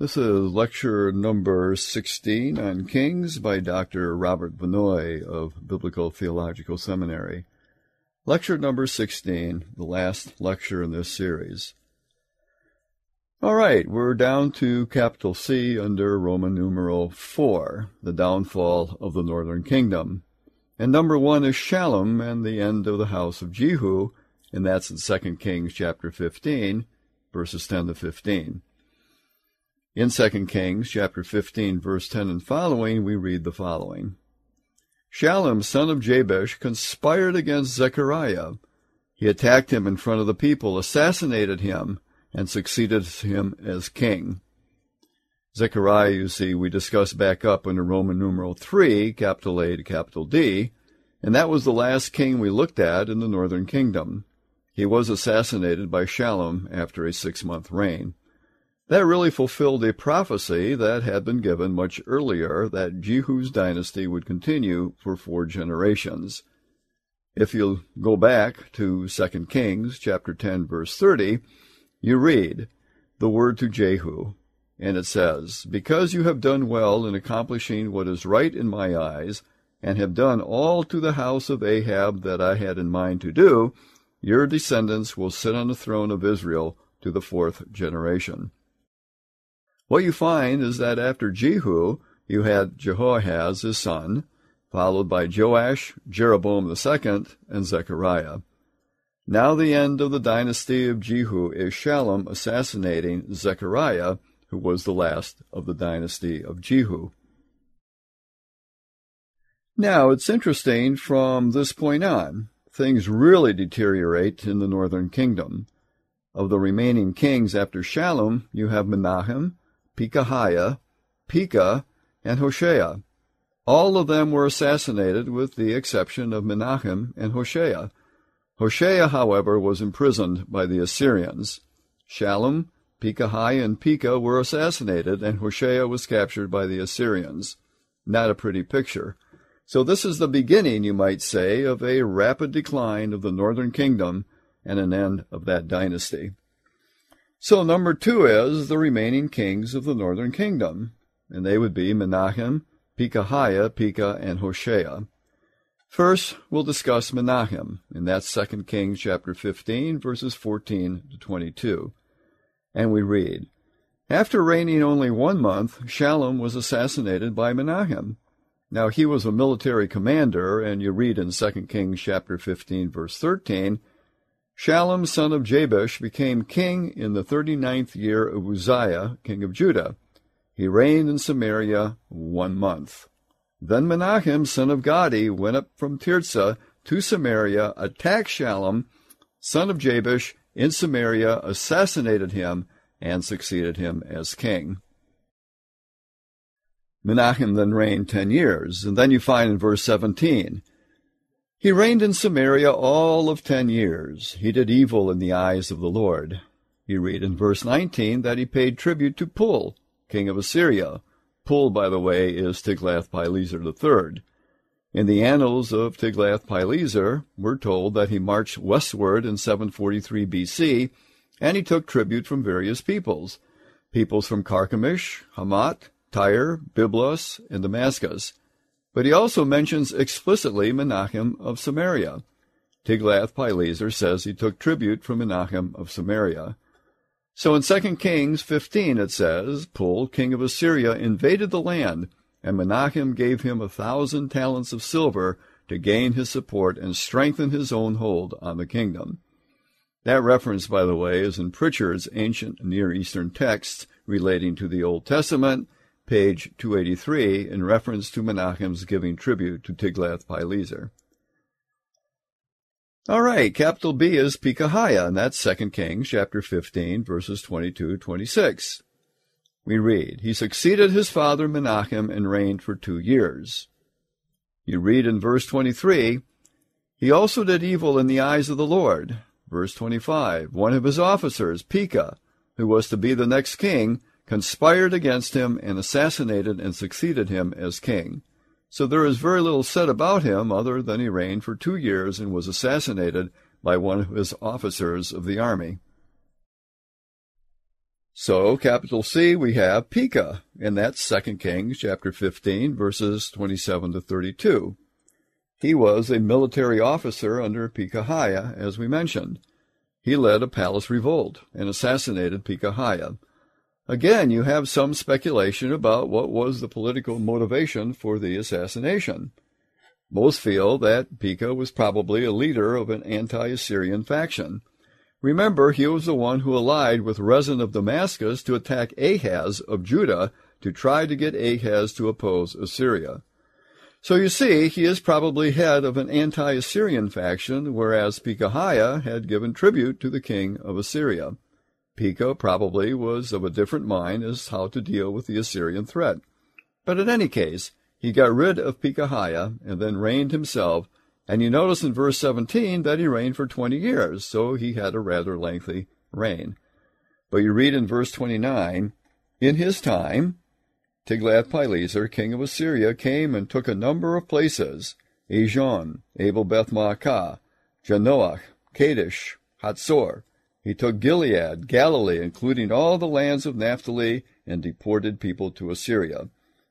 This is lecture number 16 on Kings by Dr. Robert Vannoy of Biblical Theological Seminary. Lecture number 16, the last lecture in this series. All right, we're down to capital C under Roman numeral 4, the downfall of the northern kingdom. And number 1 is Shallum and the end of the house of Jehu, and that's in 2 Kings chapter 15, verses 10 to 15. In 2 Kings chapter 15 verse 10 and following we read the following. Shallum son of Jabesh conspired against Zechariah. He attacked him in front of the people, assassinated him, and succeeded him as king. Zechariah, you see, we discussed back up under Roman numeral 3, capital A to capital D, and that was the last king we looked at in the northern kingdom. He was assassinated by Shallum after a six-month reign. That really fulfilled a prophecy that had been given much earlier that Jehu's dynasty would continue for four generations. If you go back to 2 Kings chapter 10 verse 30, you read the word to Jehu, and it says, Because you have done well in accomplishing what is right in my eyes, and have done all to the house of Ahab that I had in mind to do, your descendants will sit on the throne of Israel to the fourth generation. What you find is that after Jehu, you had Jehoahaz, his son, followed by Joash, Jeroboam II, and Zechariah. Now the end of the dynasty of Jehu is Shallum assassinating Zechariah, who was the last of the dynasty of Jehu. Now, it's interesting from this point on, things really deteriorate in the northern kingdom. Of the remaining kings after Shallum, you have Menahem, Pekahiah, Pekah, and Hoshea. All of them were assassinated with the exception of Menahem and Hoshea. Hoshea, however, was imprisoned by the Assyrians. Shallum, Pekahiah, and Pekah were assassinated, and Hoshea was captured by the Assyrians. Not a pretty picture. So this is the beginning, you might say, of a rapid decline of the northern kingdom and an end of that dynasty. So number two is the remaining kings of the northern kingdom, and they would be Menahem, Pekahiah, Pekah, and Hoshea. First, we'll discuss Menahem, and that's 2 Kings chapter 15, verses 14 to 22. And we read, After reigning only one month, Shallum was assassinated by Menahem. Now he was a military commander, and you read in 2 Kings chapter 15, verse 13, Shallum son of Jabesh became king in the thirty-ninth year of Uzziah, king of Judah. He reigned in Samaria one month. Then Menahem son of Gadi went up from Tirzah to Samaria, attacked Shallum son of Jabesh in Samaria, assassinated him, and succeeded him as king. Menahem then reigned ten years, and then you find in verse 17, he reigned in Samaria all of ten years. He did evil in the eyes of the Lord. You read in verse 19 that he paid tribute to Pul, king of Assyria. Pul, by the way, is Tiglath-Pileser III. In the annals of Tiglath-Pileser, we're told that he marched westward in 743 BC, and he took tribute from various peoples, peoples from Carchemish, Hamat, Tyre, Byblos, and Damascus. But he also mentions explicitly Menahem of Samaria. Tiglath-Pileser says he took tribute from Menahem of Samaria. So in 2 Kings 15 it says, Pul, king of Assyria, invaded the land, and Menahem gave him a thousand talents of silver to gain his support and strengthen his own hold on the kingdom. That reference, by the way, is in Pritchard's ancient Near Eastern texts relating to the Old Testament page 283, in reference to Menahem's giving tribute to Tiglath-Pileser. All right, capital B is Pekahiah, and that's 2 Kings chapter 15, verses 22-26. We read, He succeeded his father Menachem and reigned for two years. You read in verse 23, He also did evil in the eyes of the Lord. Verse 25, one of his officers, Pekah, who was to be the next king, conspired against him and assassinated and succeeded him as king. So there is very little said about him other than he reigned for two years and was assassinated by one of his officers of the army. So, capital C, we have Pekah, and that's 2 Kings chapter 15, verses 27 to 32. He was a military officer under Pekahiah, as we mentioned. He led a palace revolt and assassinated Pekahiah. Again, you have some speculation about what was the political motivation for the assassination. Most feel that Pekah was probably a leader of an anti-Assyrian faction. Remember, he was the one who allied with Rezin of Damascus to attack Ahaz of Judah to try to get Ahaz to oppose Assyria. So you see, he is probably head of an anti-Assyrian faction, whereas Pekahiah had given tribute to the king of Assyria. Pekah probably was of a different mind as how to deal with the Assyrian threat. But in any case, he got rid of Pekahiah and then reigned himself and you notice in verse 17 that he reigned for 20 years, so he had a rather lengthy reign. But you read in verse 29, In his time, Tiglath-Pileser, king of Assyria, came and took a number of places, Ajon, Abel Beth Maacah, Janoach, Kadesh, Hatzor. He took Gilead, Galilee, including all the lands of Naphtali, and deported people to Assyria.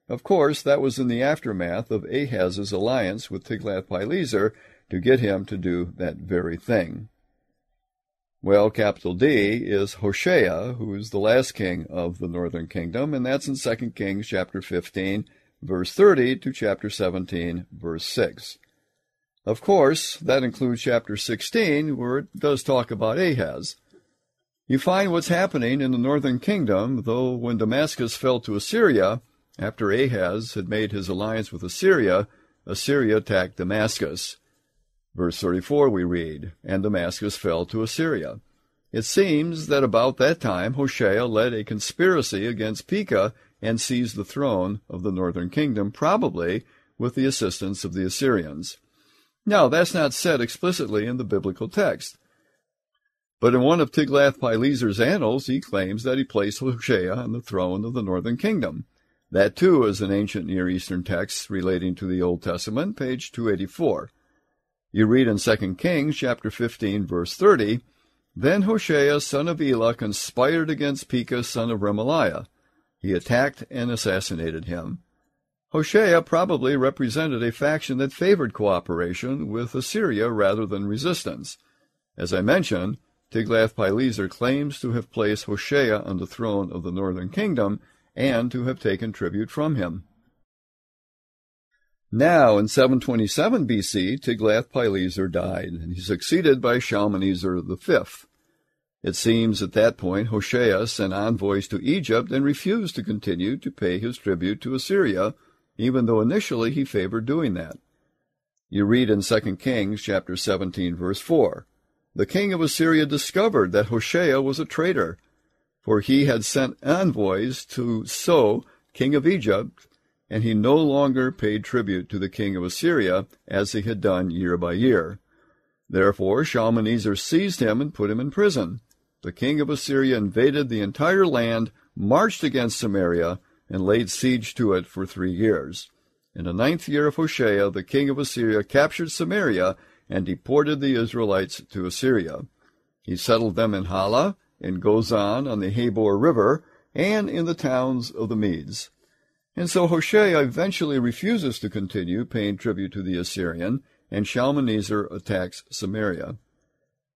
Of course, that was in the aftermath of Ahaz's alliance with Tiglath-Pileser to get him to do that very thing. Well, capital D is Hoshea, who is the last king of the northern kingdom, and that's in 2 Kings chapter 15, verse 30 to chapter 17, verse 6. Of course, that includes chapter 16, where it does talk about Ahaz. You find what's happening in the northern kingdom, though when Damascus fell to Assyria, after Ahaz had made his alliance with Assyria, Assyria attacked Damascus. Verse 34 we read, And Damascus fell to Assyria. It seems that about that time Hoshea led a conspiracy against Pekah and seized the throne of the northern kingdom, probably with the assistance of the Assyrians. Now, that's not said explicitly in the biblical text. But in one of Tiglath-Pileser's annals, he claims that he placed Hoshea on the throne of the northern kingdom. That too is an ancient Near Eastern text relating to the Old Testament, page 284. You read in 2 Kings chapter 15 verse 30, Then Hoshea son of Elah conspired against Pekah son of Remaliah. He attacked and assassinated him. Hoshea probably represented a faction that favored cooperation with Assyria rather than resistance. As I mentioned, Tiglath-Pileser claims to have placed Hoshea on the throne of the northern kingdom and to have taken tribute from him. Now, in 727 BC, Tiglath-Pileser died, and he succeeded by Shalmaneser V. It seems at that point Hoshea sent envoys to Egypt and refused to continue to pay his tribute to Assyria, even though initially he favored doing that. You read in 2 Kings chapter 17 verse 4. The king of Assyria discovered that Hoshea was a traitor for he had sent envoys to So, king of Egypt, and he no longer paid tribute to the king of Assyria as he had done year by year. Therefore Shalmaneser seized him and put him in prison. The king of Assyria invaded the entire land, marched against Samaria, and laid siege to it for three years. In the ninth year of Hoshea, the king of Assyria captured Samaria and deported the Israelites to Assyria. He settled them in Hala, in Gozan on the Habor River, and in the towns of the Medes. And so Hoshea eventually refuses to continue paying tribute to the Assyrian, and Shalmaneser attacks Samaria.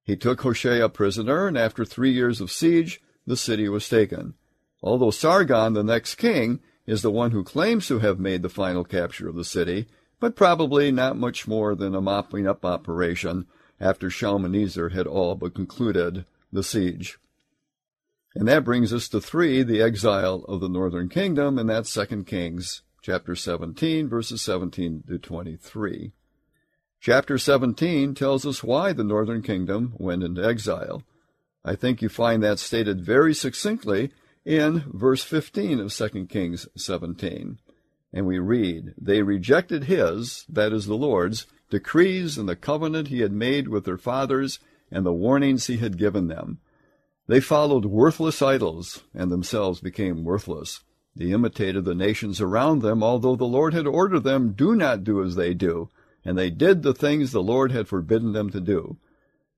He took Hoshea prisoner, and after three years of siege, the city was taken. Although Sargon, the next king, is the one who claims to have made the final capture of the city, but probably not much more than a mopping up operation after Shalmaneser had all but concluded the siege. And that brings us to three, the exile of the northern kingdom, and that's 2 Kings chapter 17, verses 17 to 23. Chapter 17 tells us why the northern kingdom went into exile. I think you find that stated very succinctly in verse 15 of 2 Kings 17. And we read, They rejected his, that is the Lord's, decrees and the covenant he had made with their fathers and the warnings he had given them. They followed worthless idols and themselves became worthless. They imitated the nations around them, although the Lord had ordered them, do not do as they do. And they did the things the Lord had forbidden them to do.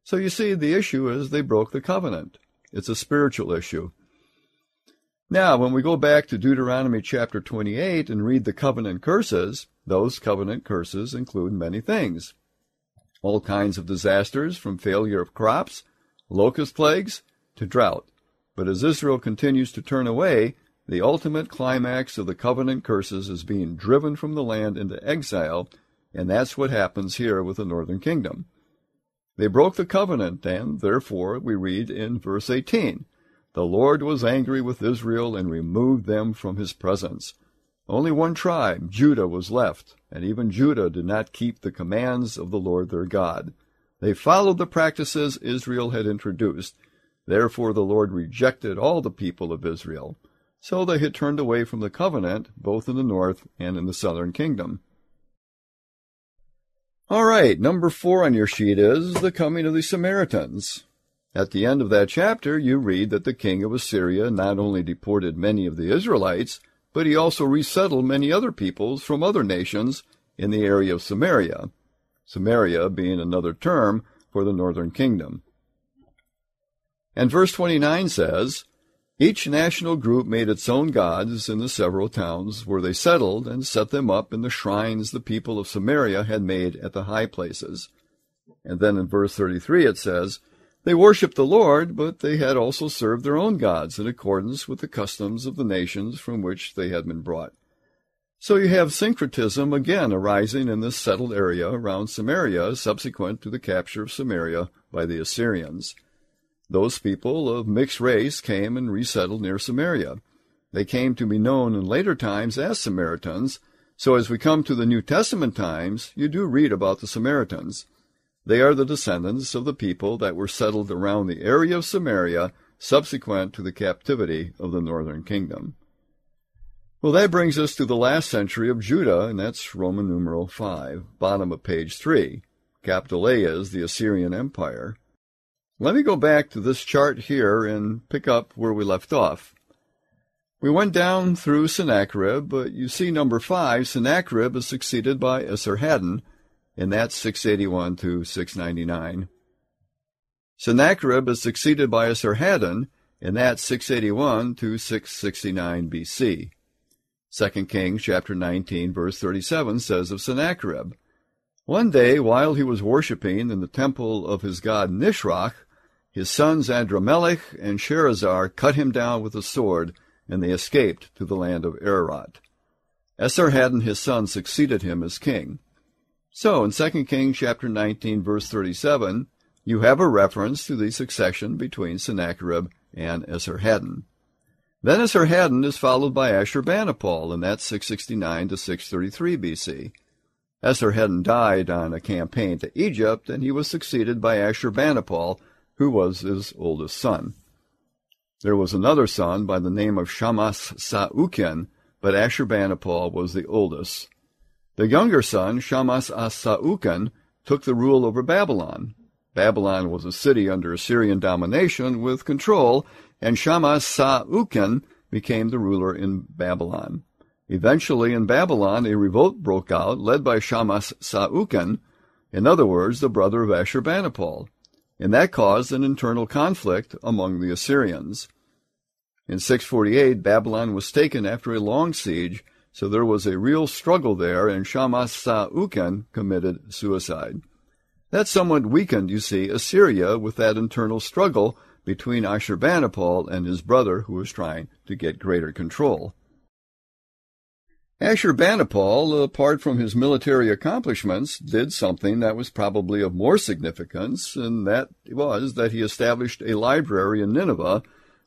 So you see, the issue is they broke the covenant. It's a spiritual issue. Now, when we go back to Deuteronomy chapter 28 and read the covenant curses, those covenant curses include many things. All kinds of disasters from failure of crops, locust plagues, to drought. But as Israel continues to turn away, the ultimate climax of the covenant curses is being driven from the land into exile, and that's what happens here with the northern kingdom. They broke the covenant, and therefore we read in verse 18 The Lord was angry with Israel and removed them from his presence. Only one tribe, Judah, was left, and even Judah did not keep the commands of the Lord their God. They followed the practices Israel had introduced. Therefore the Lord rejected all the people of Israel. So they had turned away from the covenant, both in the north and in the southern kingdom. All right, number four on your sheet is the coming of the Samaritans. At the end of that chapter, you read that the king of Assyria not only deported many of the Israelites, but he also resettled many other peoples from other nations in the area of Samaria, Samaria being another term for the northern kingdom. And verse 29 says, each national group made its own gods in the several towns where they settled and set them up in the shrines the people of Samaria had made at the high places. And then in verse 33 it says, They worshipped the Lord, but they had also served their own gods in accordance with the customs of the nations from which they had been brought. So you have syncretism again arising in this settled area around Samaria subsequent to the capture of Samaria by the Assyrians. Those people of mixed race came and resettled near Samaria. They came to be known in later times as Samaritans, so as we come to the New Testament times, you do read about the Samaritans. They are the descendants of the people that were settled around the area of Samaria subsequent to the captivity of the northern kingdom. Well, that brings us to the last century of Judah, and that's Roman numeral 5, bottom of page 3. Capital A is the Assyrian Empire. Let me go back to this chart here and pick up where we left off. We went down through Sennacherib, but you see number 5, Sennacherib is succeeded by Esarhaddon, and that's 681 to 699. Sennacherib is succeeded by Esarhaddon, and that's 681 to 669 BC. 2 Kings chapter 19 verse 37 says of Sennacherib, One day while he was worshipping in the temple of his god Nisroch, his sons Adramelech and Sharezer cut him down with a sword, and they escaped to the land of Ararat. Esarhaddon his son succeeded him as king. So in 2 Kings chapter 19 verse 37, you have a reference to the succession between Sennacherib and Esarhaddon. Then Esarhaddon is followed by Ashurbanipal, and that's 669 to 633 BC. Esarhaddon died on a campaign to Egypt, and he was succeeded by Ashurbanipal, who was his oldest son. There was another son by the name of Shamash Sa'ukin, but Ashurbanipal was the oldest. The younger son, Shamash Sa'ukin, took the rule over Babylon. Babylon was a city under Assyrian domination with control, and Shamash Sa'ukin became the ruler in Babylon. Eventually, in Babylon, a revolt broke out, led by Shamash Sa'ukin, in other words, the brother of Ashurbanipal and that caused an internal conflict among the Assyrians. In 648, Babylon was taken after a long siege, so there was a real struggle there, and Shamash Sa'ukin committed suicide. That somewhat weakened, you see, Assyria with that internal struggle between Ashurbanipal and his brother who was trying to get greater control. Ashurbanipal, apart from his military accomplishments, did something that was probably of more significance, and that was that he established a library in Nineveh,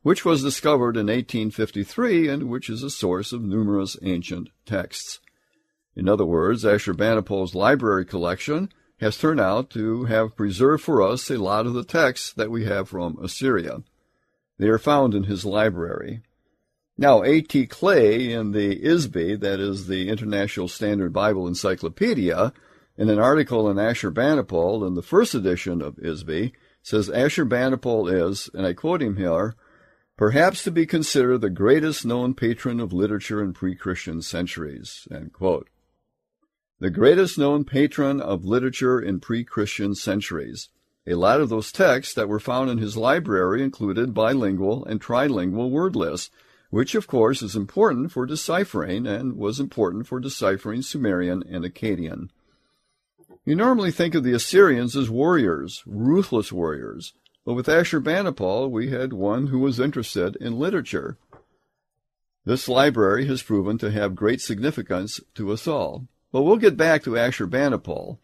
which was discovered in 1853 and which is a source of numerous ancient texts. In other words, Ashurbanipal's library collection has turned out to have preserved for us a lot of the texts that we have from Assyria. They are found in his library. Now, A.T. Clay in the ISBE, that is the International Standard Bible Encyclopedia, in an article in Ashurbanipal in the first edition of ISBE, says Ashurbanipal is, and I quote him here, perhaps to be considered the greatest known patron of literature in pre-Christian centuries, The greatest known patron of literature in pre-Christian centuries. A lot of those texts that were found in his library included bilingual and trilingual word lists, which of course is important for deciphering and was important for deciphering Sumerian and Akkadian. You normally think of the Assyrians as warriors, ruthless warriors, but with Ashurbanipal we had one who was interested in literature. This library has proven to have great significance to us all. But we'll get back to Ashurbanipal.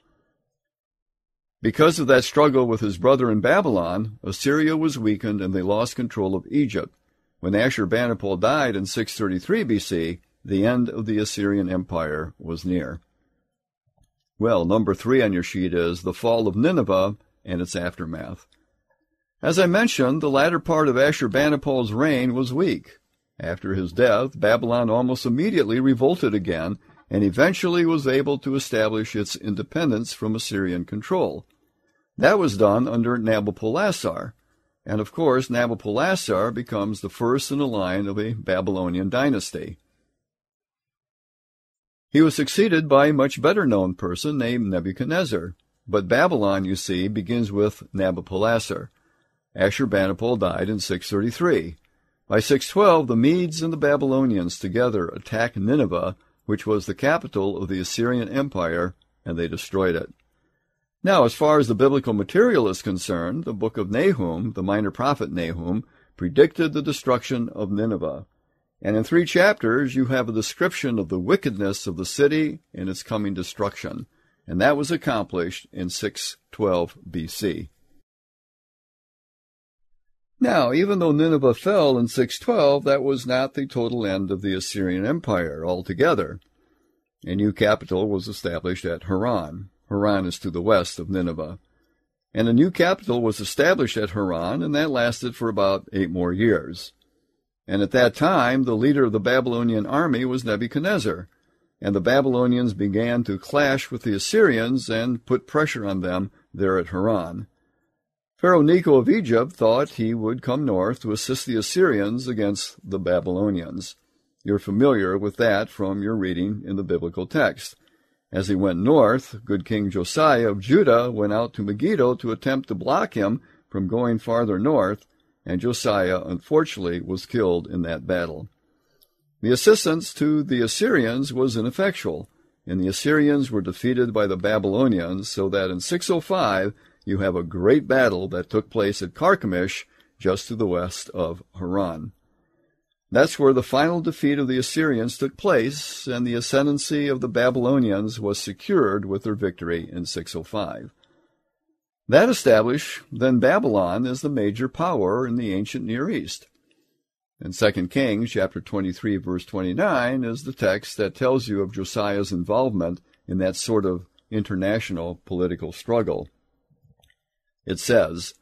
Because of that struggle with his brother in Babylon, Assyria was weakened and they lost control of Egypt. When Ashurbanipal died in 633 BC, the end of the Assyrian Empire was near. Well, number three on your sheet is the fall of Nineveh and its aftermath. As I mentioned, the latter part of Ashurbanipal's reign was weak. After his death, Babylon almost immediately revolted again and eventually was able to establish its independence from Assyrian control. That was done under Nabopolassar, and of course Nabopolassar becomes the first in the line of a Babylonian dynasty. He was succeeded by a much better known person named Nebuchadnezzar, but Babylon, you see, begins with Nabopolassar. Ashurbanipal died in 633. By 612, the Medes and the Babylonians together attack Nineveh which was the capital of the Assyrian Empire, and they destroyed it. Now, as far as the biblical material is concerned, the book of Nahum, the minor prophet Nahum, predicted the destruction of Nineveh. And in three chapters, you have a description of the wickedness of the city and its coming destruction. And that was accomplished in 612 BC. Now, even though Nineveh fell in 612, that was not the total end of the Assyrian Empire altogether. A new capital was established at Haran. Haran is to the west of Nineveh. And a new capital was established at Haran, and that lasted for about eight more years. And at that time, the leader of the Babylonian army was Nebuchadnezzar, and the Babylonians began to clash with the Assyrians and put pressure on them there at Haran. Pharaoh Necho of Egypt thought he would come north to assist the Assyrians against the Babylonians. You're familiar with that from your reading in the biblical text. As he went north, good King Josiah of Judah went out to Megiddo to attempt to block him from going farther north, and Josiah unfortunately was killed in that battle. The assistance to the Assyrians was ineffectual, and the Assyrians were defeated by the Babylonians, so that in 605 you have a great battle that took place at Carchemish, just to the west of Haran. That's where the final defeat of the Assyrians took place, and the ascendancy of the Babylonians was secured with their victory in 605. That established then Babylon as the major power in the ancient Near East. In 2 Kings chapter 23 verse 29 is the text that tells you of Josiah's involvement in that sort of international political struggle. It says,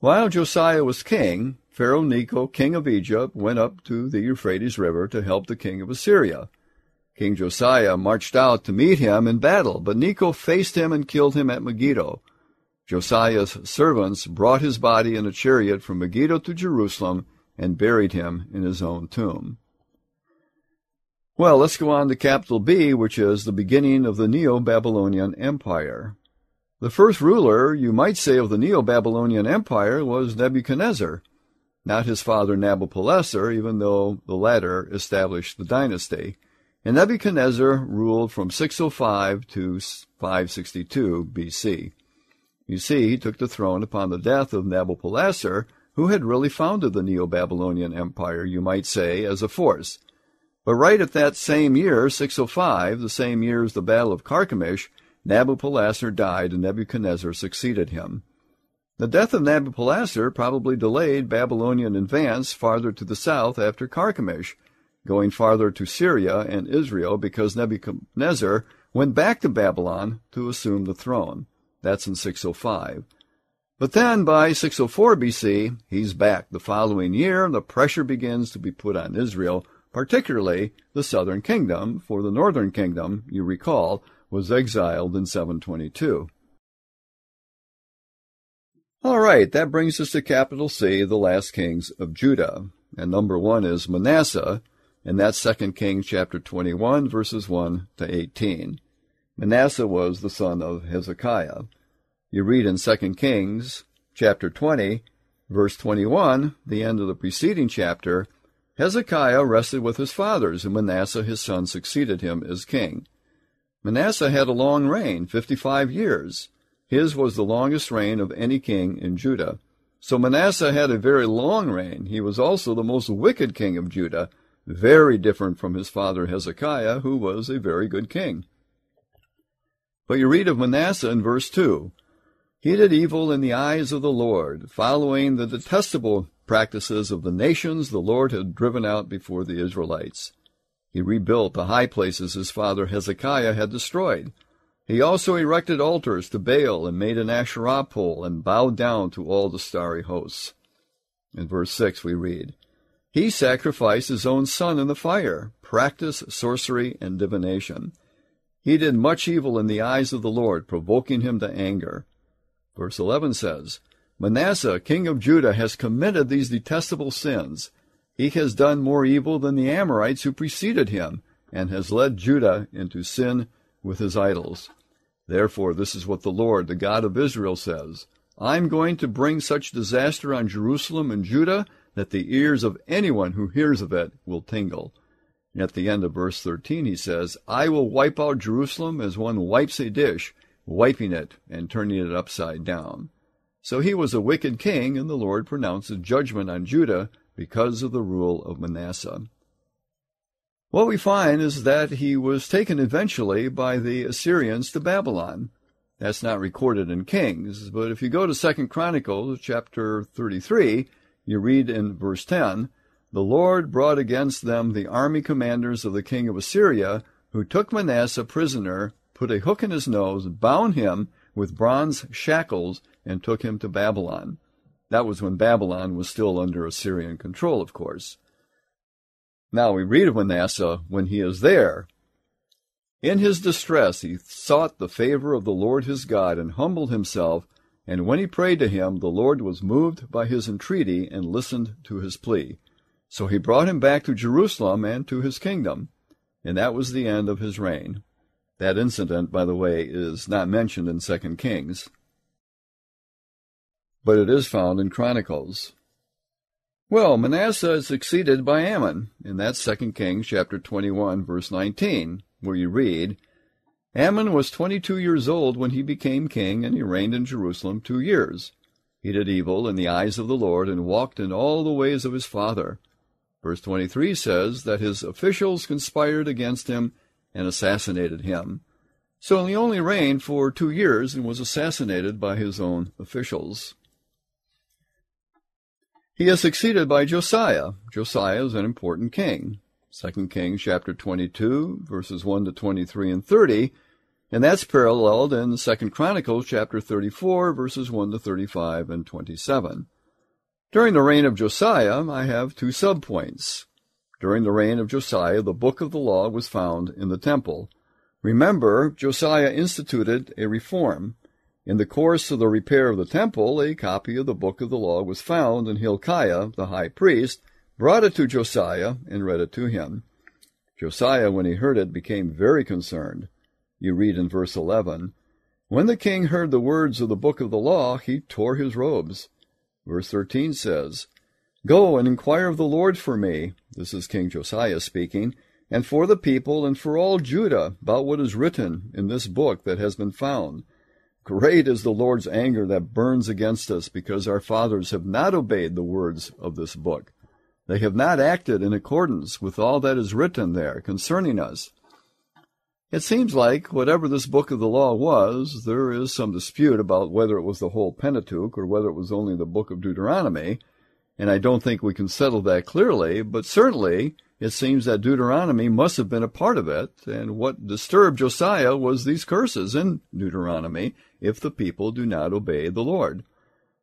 While Josiah was king, Pharaoh Necho, king of Egypt, went up to the Euphrates River to help the king of Assyria. King Josiah marched out to meet him in battle, but Necho faced him and killed him at Megiddo. Josiah's servants brought his body in a chariot from Megiddo to Jerusalem and buried him in his own tomb. Well, let's go on to capital B, which is the beginning of the Neo-Babylonian Empire. The first ruler, you might say, of the Neo-Babylonian Empire was Nebuchadnezzar, not his father Nabopolassar, even though the latter established the dynasty. And Nebuchadnezzar ruled from 605 to 562 BC. You see, he took the throne upon the death of Nabopolassar, who had really founded the Neo-Babylonian Empire, you might say, as a force. But right at that same year, 605, the same year as the Battle of Carchemish, Nabopolassar died and Nebuchadnezzar succeeded him. The death of Nabopolassar probably delayed Babylonian advance farther to the south after Carchemish, going farther to Syria and Israel because Nebuchadnezzar went back to Babylon to assume the throne. That's in 605. But then by 604 BC, he's back. The following year, and the pressure begins to be put on Israel, particularly the southern kingdom, for the northern kingdom, you recall, was exiled in 722. All right, that brings us to capital C, the last kings of Judah. And number one is Manasseh, and that's 2 Kings chapter 21, verses 1 to 18. Manasseh was the son of Hezekiah. You read in 2 Kings chapter 20, verse 21, the end of the preceding chapter, Hezekiah rested with his fathers, and Manasseh his son succeeded him as king. Manasseh had a long reign, fifty-five years. His was the longest reign of any king in Judah. So Manasseh had a very long reign. He was also the most wicked king of Judah, very different from his father Hezekiah, who was a very good king. But you read of Manasseh in verse 2. He did evil in the eyes of the Lord, following the detestable practices of the nations the Lord had driven out before the Israelites. He rebuilt the high places his father Hezekiah had destroyed. He also erected altars to Baal and made an Asherah pole and bowed down to all the starry hosts. In verse 6 we read, He sacrificed his own son in the fire, practiced sorcery and divination. He did much evil in the eyes of the Lord, provoking him to anger. Verse 11 says, Manasseh, king of Judah, has committed these detestable sins. He has done more evil than the Amorites who preceded him, and has led Judah into sin with his idols. Therefore, this is what the Lord, the God of Israel, says I'm going to bring such disaster on Jerusalem and Judah that the ears of anyone who hears of it will tingle. And at the end of verse 13, he says, I will wipe out Jerusalem as one wipes a dish, wiping it and turning it upside down. So he was a wicked king, and the Lord pronounced judgment on Judah because of the rule of Manasseh. What we find is that he was taken eventually by the Assyrians to Babylon. That's not recorded in Kings, but if you go to 2 Chronicles chapter 33, you read in verse 10, The Lord brought against them the army commanders of the king of Assyria, who took Manasseh prisoner, put a hook in his nose, bound him with bronze shackles, and took him to Babylon. That was when Babylon was still under Assyrian control, of course. Now we read of Manasseh when he is there. In his distress he sought the favor of the Lord his God and humbled himself, and when he prayed to him, the Lord was moved by his entreaty and listened to his plea. So he brought him back to Jerusalem and to his kingdom, and that was the end of his reign. That incident, by the way, is not mentioned in Second Kings, but it is found in Chronicles. Well, Manasseh is succeeded by Amon, and that's 2 Kings chapter 21, verse 19, where you read, Amon was 22 years old when he became king, and he reigned in Jerusalem two years. He did evil in the eyes of the Lord, and walked in all the ways of his father. Verse 23 says that his officials conspired against him and assassinated him. So he only reigned for two years and was assassinated by his own officials. He is succeeded by Josiah. Josiah is an important king. 2 Kings chapter 22, verses 1 to 23 and 30, and that's paralleled in 2 Chronicles chapter 34, verses 1 to 35 and 27. During the reign of Josiah, I have two subpoints. During the reign of Josiah, the book of the law was found in the temple. Remember, Josiah instituted a reform. In the course of the repair of the temple, a copy of the book of the law was found, and Hilkiah, the high priest, brought it to Josiah and read it to him. Josiah, when he heard it, became very concerned. You read in verse 11, When the king heard the words of the book of the law, he tore his robes. Verse 13 says, Go and inquire of the Lord for me, this is King Josiah speaking, and for the people and for all Judah about what is written in this book that has been found Great is the Lord's anger that burns against us because our fathers have not obeyed the words of this book. They have not acted in accordance with all that is written there concerning us. It seems like whatever this book of the law was, there is some dispute about whether it was the whole Pentateuch or whether it was only the book of Deuteronomy, and I don't think we can settle that clearly, but certainly it seems that Deuteronomy must have been a part of it, and what disturbed Josiah was these curses in Deuteronomy if the people do not obey the Lord.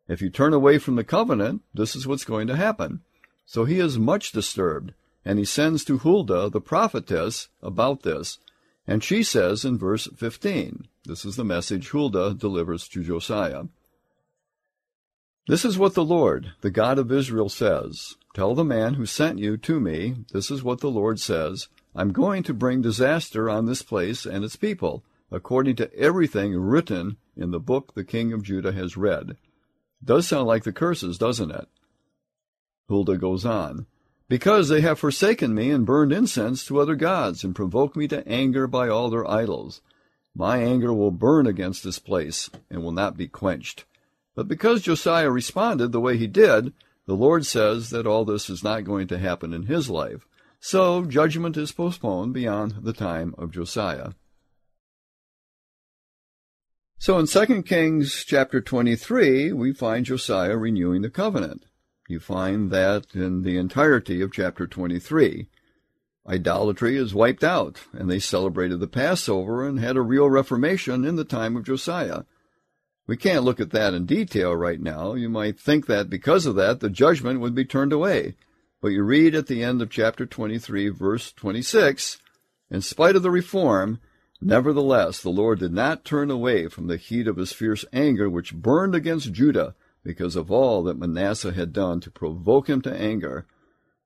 If you turn away from the covenant, this is what's going to happen. So he is much disturbed, and he sends to Huldah, the prophetess, about this. And she says in verse 15, this is the message Huldah delivers to Josiah. This is what the Lord, the God of Israel, says Tell the man who sent you to me, this is what the Lord says I'm going to bring disaster on this place and its people, according to everything written in the book the king of Judah has read. Does sound like the curses, doesn't it? Huldah goes on. because they have forsaken me and burned incense to other gods, and provoked me to anger by all their idols. My anger will burn against this place, and will not be quenched. But because Josiah responded the way he did, the Lord says that all this is not going to happen in his life. So judgment is postponed beyond the time of Josiah. So in 2 Kings chapter 23, we find Josiah renewing the covenant. You find that in the entirety of chapter 23. Idolatry is wiped out, and they celebrated the Passover and had a real reformation in the time of Josiah. We can't look at that in detail right now. You might think that because of that, the judgment would be turned away. But you read at the end of chapter 23, verse 26, In spite of the reform, nevertheless, the Lord did not turn away from the heat of his fierce anger which burned against Judah because of all that Manasseh had done to provoke him to anger.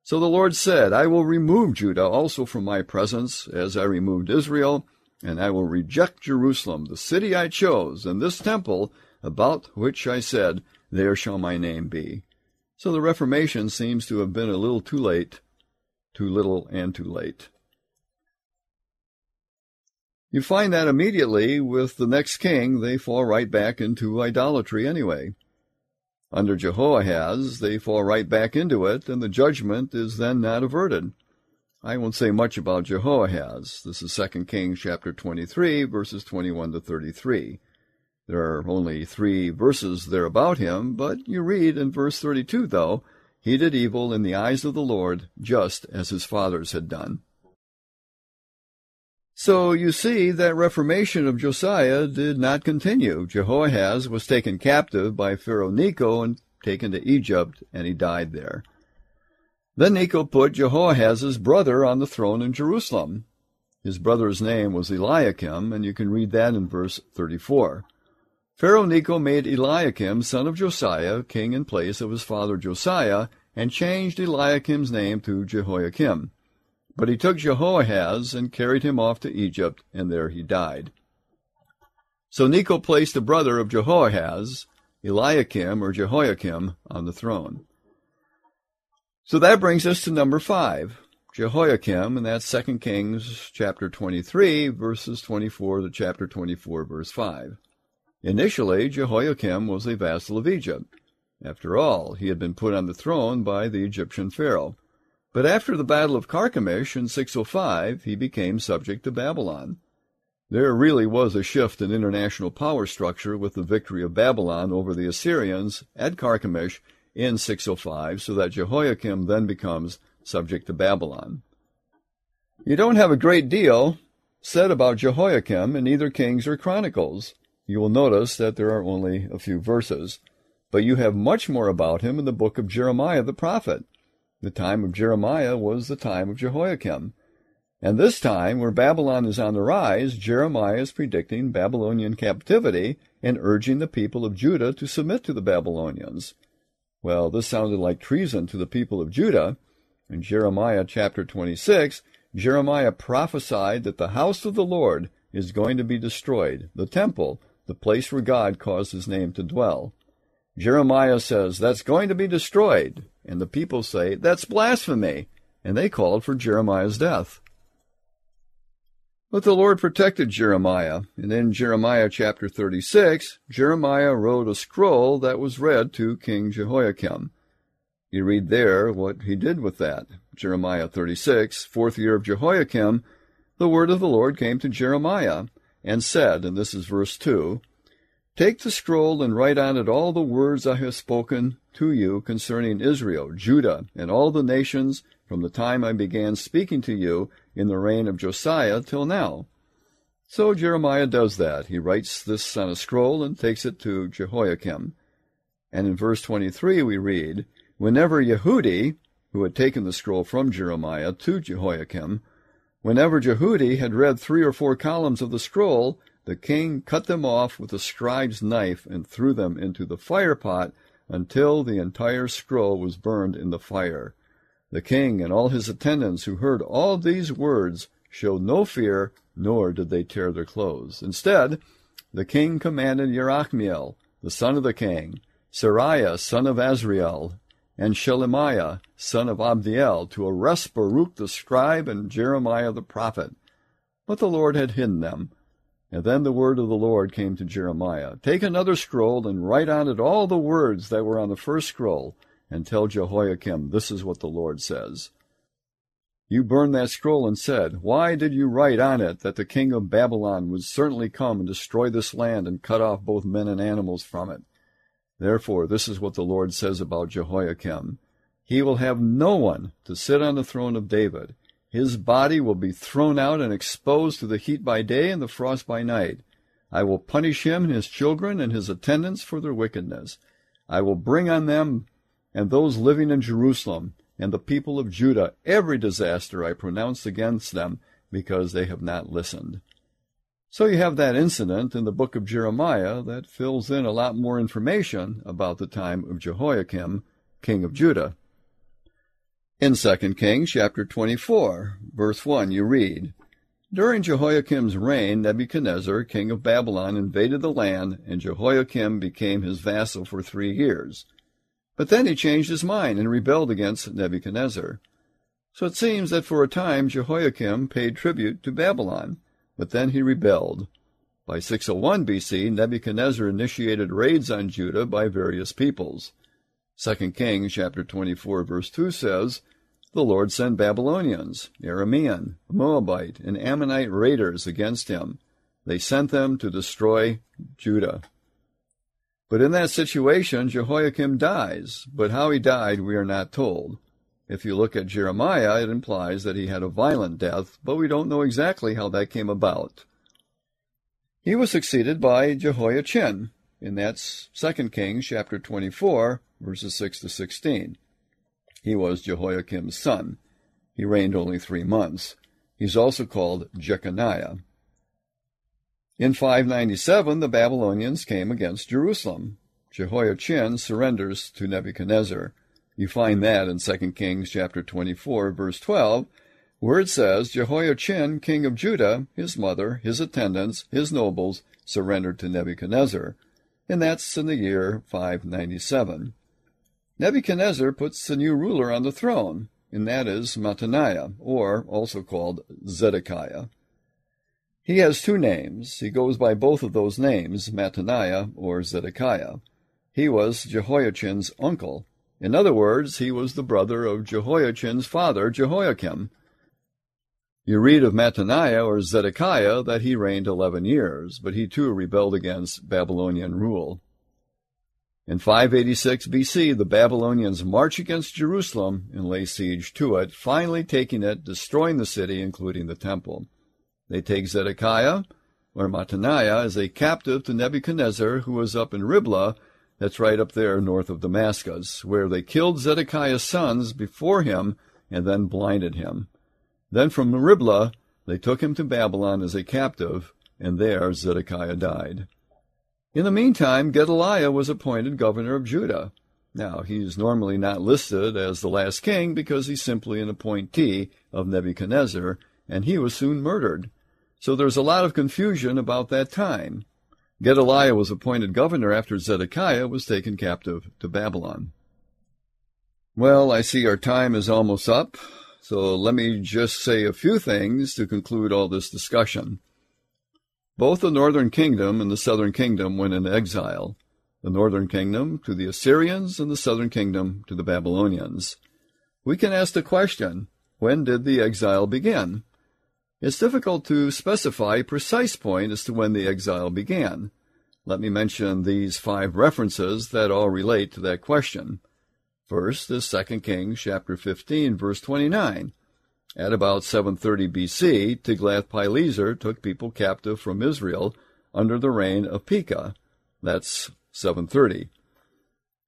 So the Lord said, I will remove Judah also from my presence, as I removed Israel, and I will reject Jerusalem, the city I chose, and this temple, about which I said, There shall my name be. So the Reformation seems to have been a little too late, too little and too late. You find that immediately with the next king, they fall right back into idolatry anyway. Under Jehoahaz, they fall right back into it, and the judgment is then not averted. I won't say much about Jehoahaz. This is 2 Kings chapter 23, verses 21 to 33. There are only three verses there about him, but you read in verse 32, though, he did evil in the eyes of the Lord, just as his fathers had done. So you see that reformation of Josiah did not continue. Jehoahaz was taken captive by Pharaoh Necho and taken to Egypt, and he died there. Then Necho put Jehoahaz's brother on the throne in Jerusalem. His brother's name was Eliakim, and you can read that in verse 34. Pharaoh Necho made Eliakim, son of Josiah, king in place of his father Josiah, and changed Eliakim's name to Jehoiakim. But he took Jehoahaz and carried him off to Egypt, and there he died. So Necho placed the brother of Jehoahaz, Eliakim or Jehoiakim, on the throne. So that brings us to number five, Jehoiakim, and that's 2 Kings chapter 23, verses 24 to chapter 24, verse 5. Initially, Jehoiakim was a vassal of Egypt. After all, he had been put on the throne by the Egyptian Pharaoh. But after the Battle of Carchemish in 605, he became subject to Babylon. There really was a shift in international power structure with the victory of Babylon over the Assyrians at Carchemish in 605, so that Jehoiakim then becomes subject to Babylon. You don't have a great deal said about Jehoiakim in either Kings or Chronicles. You will notice that there are only a few verses, but you have much more about him in the book of Jeremiah the prophet. The time of Jeremiah was the time of Jehoiakim. And this time, where Babylon is on the rise, Jeremiah is predicting Babylonian captivity and urging the people of Judah to submit to the Babylonians. Well, this sounded like treason to the people of Judah. In Jeremiah chapter 26, Jeremiah prophesied that the house of the Lord is going to be destroyed, the temple, the place where God caused his name to dwell. Jeremiah says that's going to be destroyed, and the people say that's blasphemy, and they called for Jeremiah's death. But the Lord protected Jeremiah, and in Jeremiah chapter 36, Jeremiah wrote a scroll that was read to King Jehoiakim. You read there what he did with that. Jeremiah 36, fourth year of Jehoiakim, the word of the Lord came to Jeremiah, and said, and this is verse 2, Take the scroll and write on it all the words I have spoken to you concerning Israel, Judah, and all the nations from the time I began speaking to you in the reign of Josiah till now. So Jeremiah does that. He writes this on a scroll and takes it to Jehoiakim. And in verse 23 we read, Whenever Yehudi, who had taken the scroll from Jeremiah to Jehoiakim, whenever Jehudi had read three or four columns of the scroll, the king cut them off with a scribe's knife and threw them into the fire pot until the entire scroll was burned in the fire. The king and all his attendants who heard all these words showed no fear, nor did they tear their clothes. Instead, the king commanded Yerachmiel, the son of the king, Seraiah, son of Azriel, and Shelemiah, son of Abdiel, to arrest Baruch the scribe and Jeremiah the prophet. But the Lord had hidden them. And then the word of the Lord came to Jeremiah Take another scroll and write on it all the words that were on the first scroll, and tell Jehoiakim, This is what the Lord says. You burned that scroll and said, Why did you write on it that the king of Babylon would certainly come and destroy this land and cut off both men and animals from it? Therefore, this is what the Lord says about Jehoiakim. He will have no one to sit on the throne of David. His body will be thrown out and exposed to the heat by day and the frost by night. I will punish him and his children and his attendants for their wickedness. I will bring on them and those living in Jerusalem and the people of Judah every disaster I pronounce against them because they have not listened. So you have that incident in the book of Jeremiah that fills in a lot more information about the time of Jehoiakim, king of Judah. In 2 Kings chapter 24, verse 1, you read, During Jehoiakim's reign, Nebuchadnezzar, king of Babylon, invaded the land, and Jehoiakim became his vassal for three years. But then he changed his mind and rebelled against Nebuchadnezzar. So it seems that for a time Jehoiakim paid tribute to Babylon, but then he rebelled. By 601 BC, Nebuchadnezzar initiated raids on Judah by various peoples. 2 Kings chapter 24 verse 2 says, The Lord sent Babylonians, Aramean, Moabite, and Ammonite raiders against him. They sent them to destroy Judah. But in that situation, Jehoiakim dies, but how he died we are not told. If you look at Jeremiah, it implies that he had a violent death, but we don't know exactly how that came about. He was succeeded by Jehoiachin, and that's 2 Kings chapter 24, verses 6 to 16. He was Jehoiakim's son. He reigned only three months. He's also called Jeconiah. In 597, the Babylonians came against Jerusalem. Jehoiachin surrenders to Nebuchadnezzar. You find that in 2 Kings chapter 24, verse 12, where it says, Jehoiachin, king of Judah, his mother, his attendants, his nobles, surrendered to Nebuchadnezzar. And that's in the year 597. Nebuchadnezzar puts a new ruler on the throne, and that is Mattaniah, or also called Zedekiah. He has two names. He goes by both of those names, Mattaniah or Zedekiah. He was Jehoiachin's uncle. In other words, he was the brother of Jehoiachin's father, Jehoiakim. You read of Mattaniah or Zedekiah that he reigned eleven years, but he too rebelled against Babylonian rule. In 586 BC, the Babylonians march against Jerusalem and lay siege to it, finally taking it, destroying the city, including the temple. They take Zedekiah, or Mattaniah, as a captive to Nebuchadnezzar, who was up in Riblah, that's right up there north of Damascus, where they killed Zedekiah's sons before him and then blinded him. Then from Riblah they took him to Babylon as a captive, and there Zedekiah died. In the meantime, Gedaliah was appointed governor of Judah. Now, he's normally not listed as the last king because he's simply an appointee of Nebuchadnezzar, and he was soon murdered. So there's a lot of confusion about that time. Gedaliah was appointed governor after Zedekiah was taken captive to Babylon. Well, I see our time is almost up, so let me just say a few things to conclude all this discussion. Both the northern kingdom and the southern kingdom went into exile, the northern kingdom to the Assyrians and the southern kingdom to the Babylonians. We can ask the question, when did the exile begin? It's difficult to specify a precise point as to when the exile began. Let me mention these five references that all relate to that question. First is 2 Kings chapter 15 verse 29. At about 730 BC, Tiglath-Pileser took people captive from Israel under the reign of Pekah. That's 730.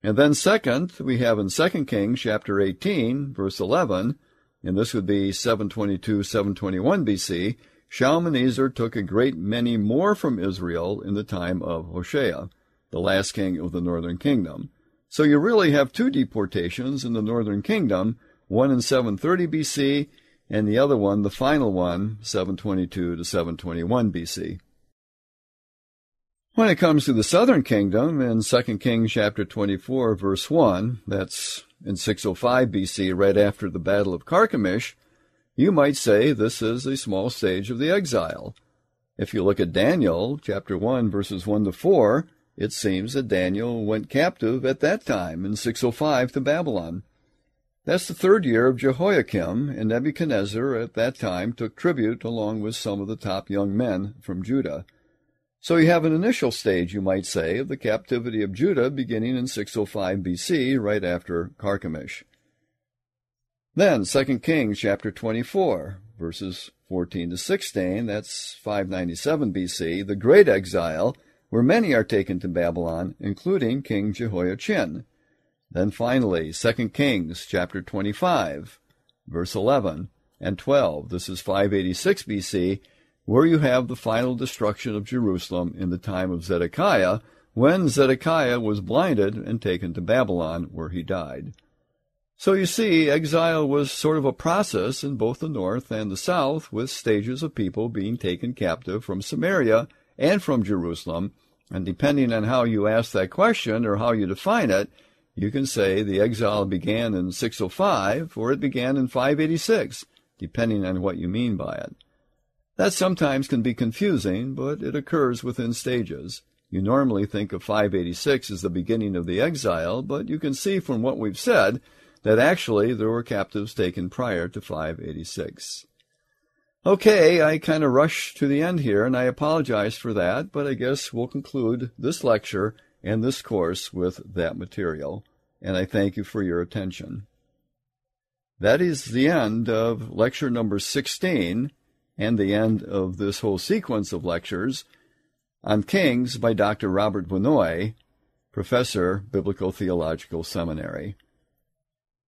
And then second, we have in 2 Kings chapter 18 verse 11, and this would be 722, 721 BC, Shalmaneser took a great many more from Israel in the time of Hoshea, the last king of the northern kingdom. So you really have two deportations in the northern kingdom, one in 730 BC and the other one, the final one, 722 to 721 BC. When it comes to the southern kingdom, in 2 Kings chapter 24, verse 1, that's in 605 BC, right after the Battle of Carchemish, you might say this is a small stage of the exile. If you look at Daniel, chapter 1, verses 1 to 4, it seems that Daniel went captive at that time in 605 to Babylon. That's the third year of Jehoiakim, and Nebuchadnezzar at that time took tribute along with some of the top young men from Judah. So you have an initial stage, you might say, of the captivity of Judah beginning in 605 BC, right after Carchemish. Then 2 Kings chapter 24, verses 14 to 16, that's 597 BC, the great exile, where many are taken to Babylon, including King Jehoiachin. Then finally, 2 Kings chapter 25, verse 11 and 12. This is 586 BC, where you have the final destruction of Jerusalem in the time of Zedekiah, when Zedekiah was blinded and taken to Babylon, where he died. So you see, exile was sort of a process in both the north and the south, with stages of people being taken captive from Samaria and from Jerusalem, and depending on how you ask that question or how you define it, you can say the exile began in 605 or it began in 586, depending on what you mean by it. That sometimes can be confusing, but it occurs within stages. You normally think of 586 as the beginning of the exile, but you can see from what we've said that actually there were captives taken prior to 586. Okay, I kind of rushed to the end here, and I apologize for that, but I guess we'll conclude this lecture and this course with that material, and I thank you for your attention. That is the end of lecture number 16 and the end of this whole sequence of lectures on Kings by Dr. Robert Vannoy, Professor, Biblical Theological Seminary.